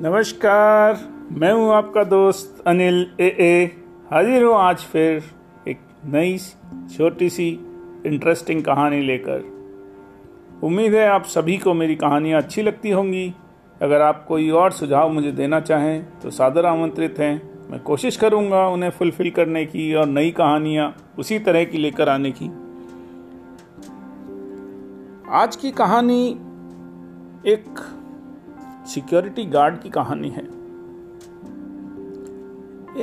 नमस्कार, मैं हूँ आपका दोस्त अनिल ए ए। हाजिर हूँ आज फिर एक नई, छोटी सी इंटरेस्टिंग कहानी लेकर। उम्मीद है आप सभी को मेरी कहानियाँ अच्छी लगती होंगी। अगर आप कोई और सुझाव मुझे देना चाहें तो सादर आमंत्रित हैं। मैं कोशिश करूँगा उन्हें फुलफिल करने की और नई कहानियाँ उसी तरह की लेकर आने की। आज की कहानी एक सिक्योरिटी गार्ड की कहानी है।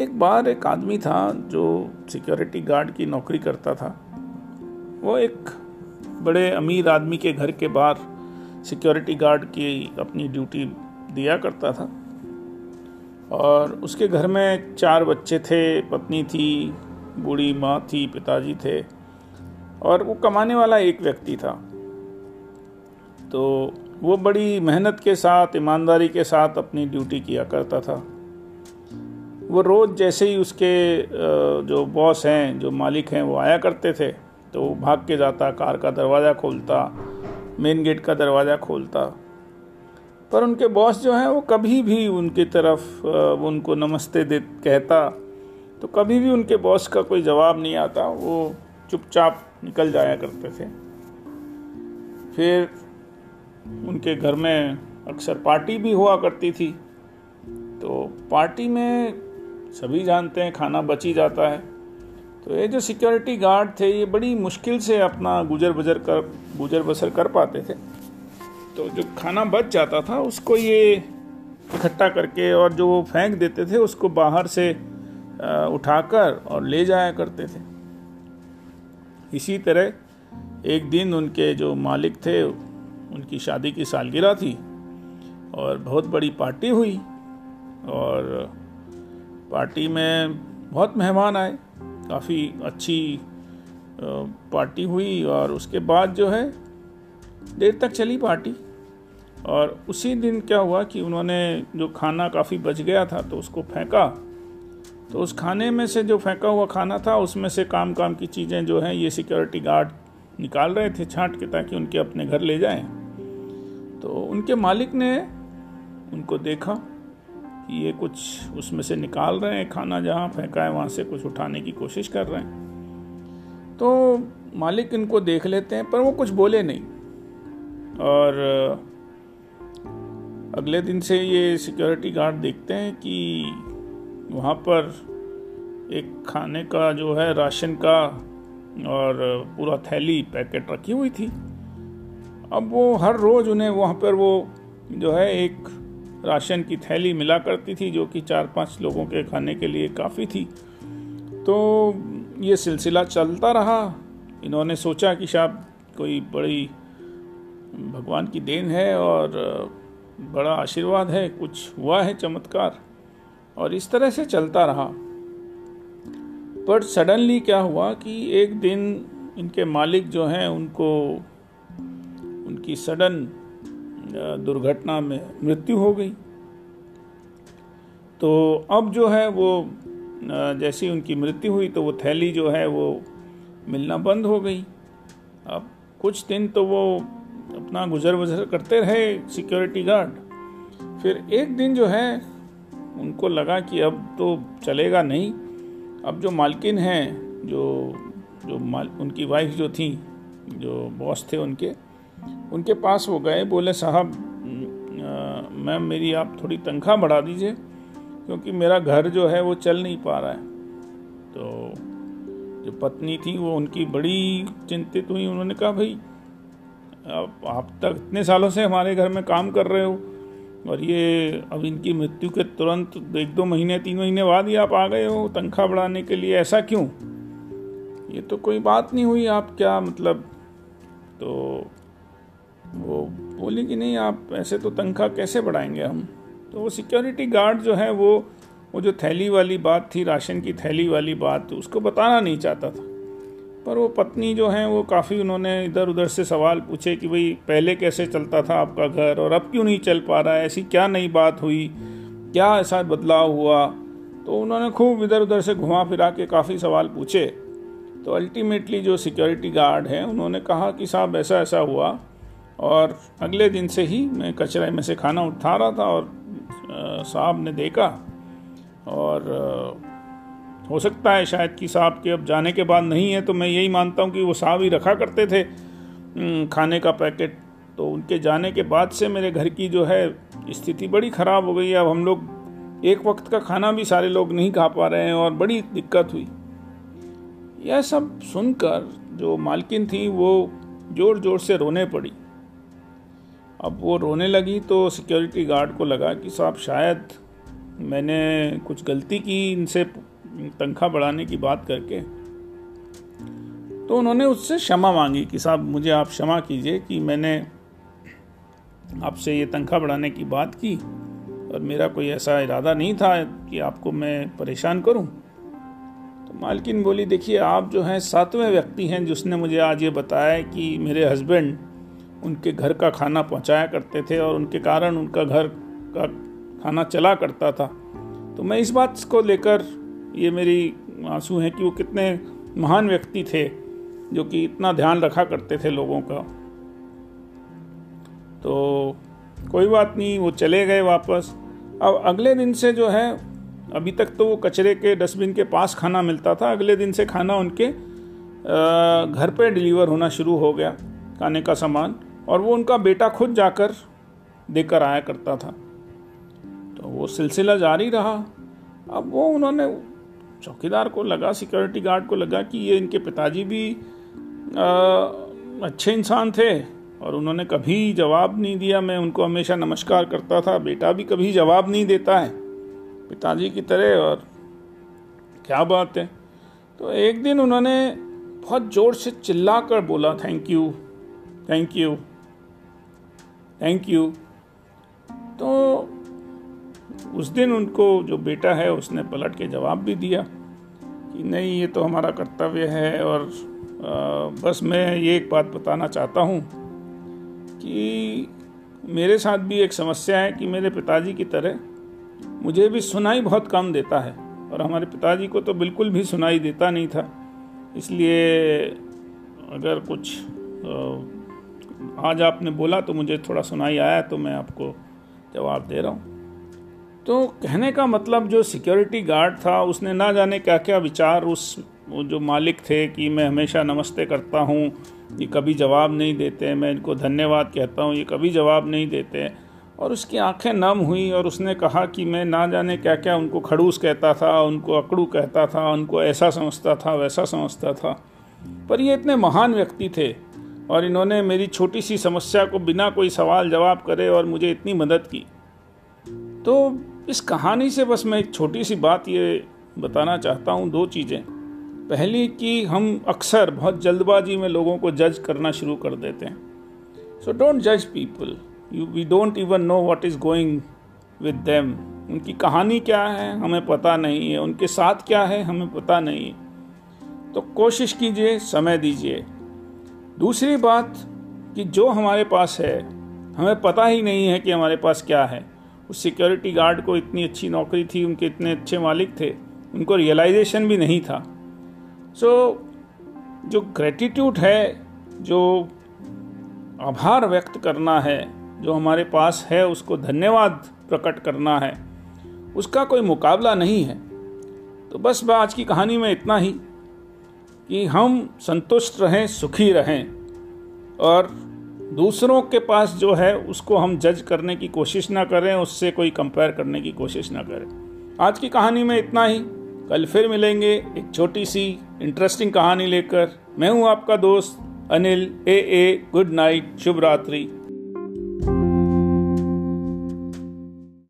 एक बार एक आदमी था जो सिक्योरिटी गार्ड की नौकरी करता था। वो एक बड़े अमीर आदमी के घर के बाहर सिक्योरिटी गार्ड की अपनी ड्यूटी दिया करता था। और उसके घर में चार बच्चे थे, पत्नी थी, बूढ़ी माँ थी, पिताजी थे और वो कमाने वाला एक व्यक्ति था। तो वो बड़ी मेहनत के साथ, ईमानदारी के साथ अपनी ड्यूटी किया करता था। वो रोज़ जैसे ही उसके जो बॉस हैं, जो मालिक हैं, वो आया करते थे तो वो भाग के जाता, कार का दरवाज़ा खोलता, मेन गेट का दरवाज़ा खोलता। पर उनके बॉस जो हैं, वो कभी भी उनकी तरफ़ उनको नमस्ते दे, कहता तो कभी भी उनके बॉस का कोई जवाब नहीं आता, वो चुपचाप निकल जाया करते थे। फिर उनके घर में अक्सर पार्टी भी हुआ करती थी। तो पार्टी में सभी जानते हैं खाना बच ही जाता है। तो ये जो सिक्योरिटी गार्ड थे, ये बड़ी मुश्किल से अपना गुजर बजर कर गुजर बसर कर पाते थे। तो जो खाना बच जाता था, उसको ये इकट्ठा करके और जो वो फेंक देते थे, उसको बाहर से उठाकर और ले जाया करते थे। इसी तरह एक दिन उनके जो मालिक थे उनकी शादी की सालगिरह थी और बहुत बड़ी पार्टी हुई और पार्टी में बहुत मेहमान आए। काफ़ी अच्छी पार्टी हुई और उसके बाद जो है, देर तक चली पार्टी। और उसी दिन क्या हुआ कि उन्होंने जो खाना काफ़ी बच गया था तो उसको फेंका। तो उस खाने में से जो फेंका हुआ खाना था, उसमें से काम काम की चीज़ें जो हैं, ये सिक्योरिटी गार्ड निकाल रहे थे छांट के ताकि उनके अपने घर ले जाएँ। तो उनके मालिक ने उनको देखा कि ये कुछ उसमें से निकाल रहे हैं, खाना जहाँ फेंका है, वहाँ से कुछ उठाने की कोशिश कर रहे हैं। तो मालिक इनको देख लेते हैं, पर वो कुछ बोले नहीं। और अगले दिन से ये सिक्योरिटी गार्ड देखते हैं कि वहाँ पर एक खाने का जो है, राशन का और पूरा थैली पैकेट रखी हुई थी। अब वो हर रोज़ उन्हें वहाँ पर वो जो है एक राशन की थैली मिला करती थी, जो कि चार पाँच लोगों के खाने के लिए काफ़ी थी। तो ये सिलसिला चलता रहा। इन्होंने सोचा कि शायद कोई बड़ी भगवान की देन है और बड़ा आशीर्वाद है, कुछ हुआ है चमत्कार, और इस तरह से चलता रहा। पर सडनली क्या हुआ कि एक दिन इनके मालिक जो हैं, उनको उनकी सडन दुर्घटना में मृत्यु हो गई। तो अब जो है वो जैसी उनकी मृत्यु हुई तो वो थैली जो है वो मिलना बंद हो गई। अब कुछ दिन तो वो अपना गुजर बजर करते रहे सिक्योरिटी गार्ड। फिर एक दिन जो है, उनको लगा कि अब तो चलेगा नहीं। अब जो मालकिन हैं, जो जो माल, उनकी वाइफ जो थी, जो बॉस थे उनके उनके पास वो गए, बोले, साहब मैम, मेरी आप थोड़ी तनख्वाह बढ़ा दीजिए, क्योंकि मेरा घर जो है वो चल नहीं पा रहा है। तो जो पत्नी थी, वो उनकी बड़ी चिंतित हुई। उन्होंने कहा, भाई आप आप तक इतने सालों से हमारे घर में काम कर रहे हो, और ये अब इनकी मृत्यु के तुरंत एक दो महीने, तीन महीने बाद ही आप आ गए हो तनख्वाह बढ़ाने के लिए, ऐसा क्यों? ये तो कोई बात नहीं हुई, आप क्या मतलब? तो वो बोले कि नहीं, आप ऐसे तो तनख्वाह कैसे बढ़ाएँगे हम? तो वो सिक्योरिटी गार्ड जो है, वो वो जो थैली वाली बात थी, राशन की थैली वाली बात, उसको बताना नहीं चाहता था। पर वो पत्नी जो है, वो काफ़ी उन्होंने इधर उधर से सवाल पूछे कि भाई, पहले कैसे चलता था आपका घर, और अब क्यों नहीं चल पा रहा है? ऐसी क्या नई बात हुई? क्या ऐसा बदलाव हुआ? तो उन्होंने खूब इधर उधर से घुमा फिरा के काफ़ी सवाल पूछे। तो अल्टीमेटली जो सिक्योरिटी गार्ड हैं, उन्होंने कहा कि साहब ऐसा ऐसा हुआ। और अगले दिन से ही मैं कचरे में से खाना उठा रहा था और साहब ने देखा और हो सकता है शायद कि साहब के अब जाने के बाद नहीं है तो मैं यही मानता हूँ कि वो साहब ही रखा करते थे। खाने का पैकेट तो उनके जाने के बाद से मेरे घर की जो है स्थिति बड़ी ख़राब हो गई अब हम लोग एक वक्त का खाना भी सारे लोग नहीं खा पा रहे हैं और बड़ी दिक्कत हुई। यह सब सुनकर जो मालकिन थी, वो ज़ोर ज़ोर से रोने पड़ी। अब वो रोने लगी तो सिक्योरिटी गार्ड को लगा कि साहब शायद मैंने कुछ गलती की इनसे तनख्वाह बढ़ाने की बात करके। तो उन्होंने उससे क्षमा मांगी कि साहब मुझे आप क्षमा कीजिए कि मैंने आपसे ये तनख्वाह बढ़ाने की बात की और मेरा कोई ऐसा इरादा नहीं था कि आपको मैं परेशान करूँ। तो मालकिन बोली, देखिए, आप जो हैं सातवें व्यक्ति हैं जिसने मुझे आज ये बताया कि मेरे हस्बैंड उनके घर का खाना पहुँचाया करते थे और उनके कारण उनका घर का खाना चला करता था। तो मैं इस बात को लेकर ये मेरी आँसू हैं कि वो कितने महान व्यक्ति थे जो कि इतना ध्यान रखा करते थे लोगों का। तो कोई बात नहीं, वो चले गए वापस। अब अगले दिन से जो है, अभी तक तो वो कचरे के डस्टबिन के पास खाना मिलता था। अगले दिन से खाना उनके घर पे डिलीवर होना शुरू हो गया, खाने का सामान। और वो उनका बेटा खुद जाकर देकर आया करता था। तो वो सिलसिला जारी रहा। अब वो उन्होंने चौकीदार को लगा सिक्योरिटी गार्ड को लगा कि ये इनके पिताजी भी आ, अच्छे इंसान थे और उन्होंने कभी जवाब नहीं दिया। मैं उनको हमेशा नमस्कार करता था बेटा भी कभी जवाब नहीं देता है पिताजी की तरह और क्या बात है। तो एक दिन उन्होंने बहुत ज़ोर से चिल्ला कर बोला thank you thank you thank you तो उस दिन उनको जो बेटा है, उसने पलट के जवाब भी दिया कि नहीं, ये तो हमारा कर्तव्य है और बस मैं ये एक बात बताना चाहता हूँ कि मेरे साथ भी एक समस्या है कि मेरे पिताजी की तरह मुझे भी सुनाई बहुत कम देता है और हमारे पिताजी को तो बिल्कुल भी सुनाई देता नहीं था। इसलिए अगर कुछ आज आपने बोला तो मुझे थोड़ा सुनाई आया तो मैं आपको जवाब दे रहा हूँ। तो कहने का मतलब जो सिक्योरिटी गार्ड था, उसने ना जाने क्या क्या विचार उस जो मालिक थे कि मैं हमेशा नमस्ते करता हूँ, ये कभी जवाब नहीं देते, मैं इनको धन्यवाद कहता हूँ, ये कभी जवाब नहीं देते। और उसकी आँखें नम हुई और उसने कहा कि मैं ना जाने क्या क्या उनको खड़ूस कहता था, उनको अकड़ू कहता था, उनको ऐसा समझता था, वैसा समझता था। पर ये इतने महान व्यक्ति थे और इन्होंने मेरी छोटी सी समस्या को बिना कोई सवाल जवाब करे और मुझे इतनी मदद की। तो इस कहानी से बस मैं एक छोटी सी बात ये बताना चाहता हूँ, दो चीज़ें। पहली कि हम अक्सर बहुत जल्दबाजी में लोगों को जज करना शुरू कर देते हैं। सो डोंट जज people you we don't even know what is going with them उनकी कहानी क्या है, हमें पता नहीं है। उनके साथ क्या है, हमें पता नहीं है। तो कोशिश कीजिए, समय दीजिए। दूसरी बात कि जो हमारे पास है हमें पता ही नहीं है कि हमारे पास क्या है। उस सिक्योरिटी गार्ड को इतनी अच्छी नौकरी थी उनके इतने अच्छे मालिक थे उनको रियलाइजेशन भी नहीं था। सो so, जो ग्रेटिट्यूड है जो आभार व्यक्त करना है जो हमारे पास है उसको धन्यवाद प्रकट करना है उसका कोई मुकाबला नहीं है। तो बस आज की कहानी में इतना ही। कि हम संतुष्ट रहें, सुखी रहें और दूसरों के पास जो है उसको हम जज करने की कोशिश ना करें, उससे कोई कंपेयर करने की कोशिश ना करें। आज की कहानी में इतना ही। कल फिर मिलेंगे एक छोटी सी इंटरेस्टिंग कहानी लेकर। मैं हूँ आपका दोस्त अनिल ए ए गुड नाइट शुभ रात्रि।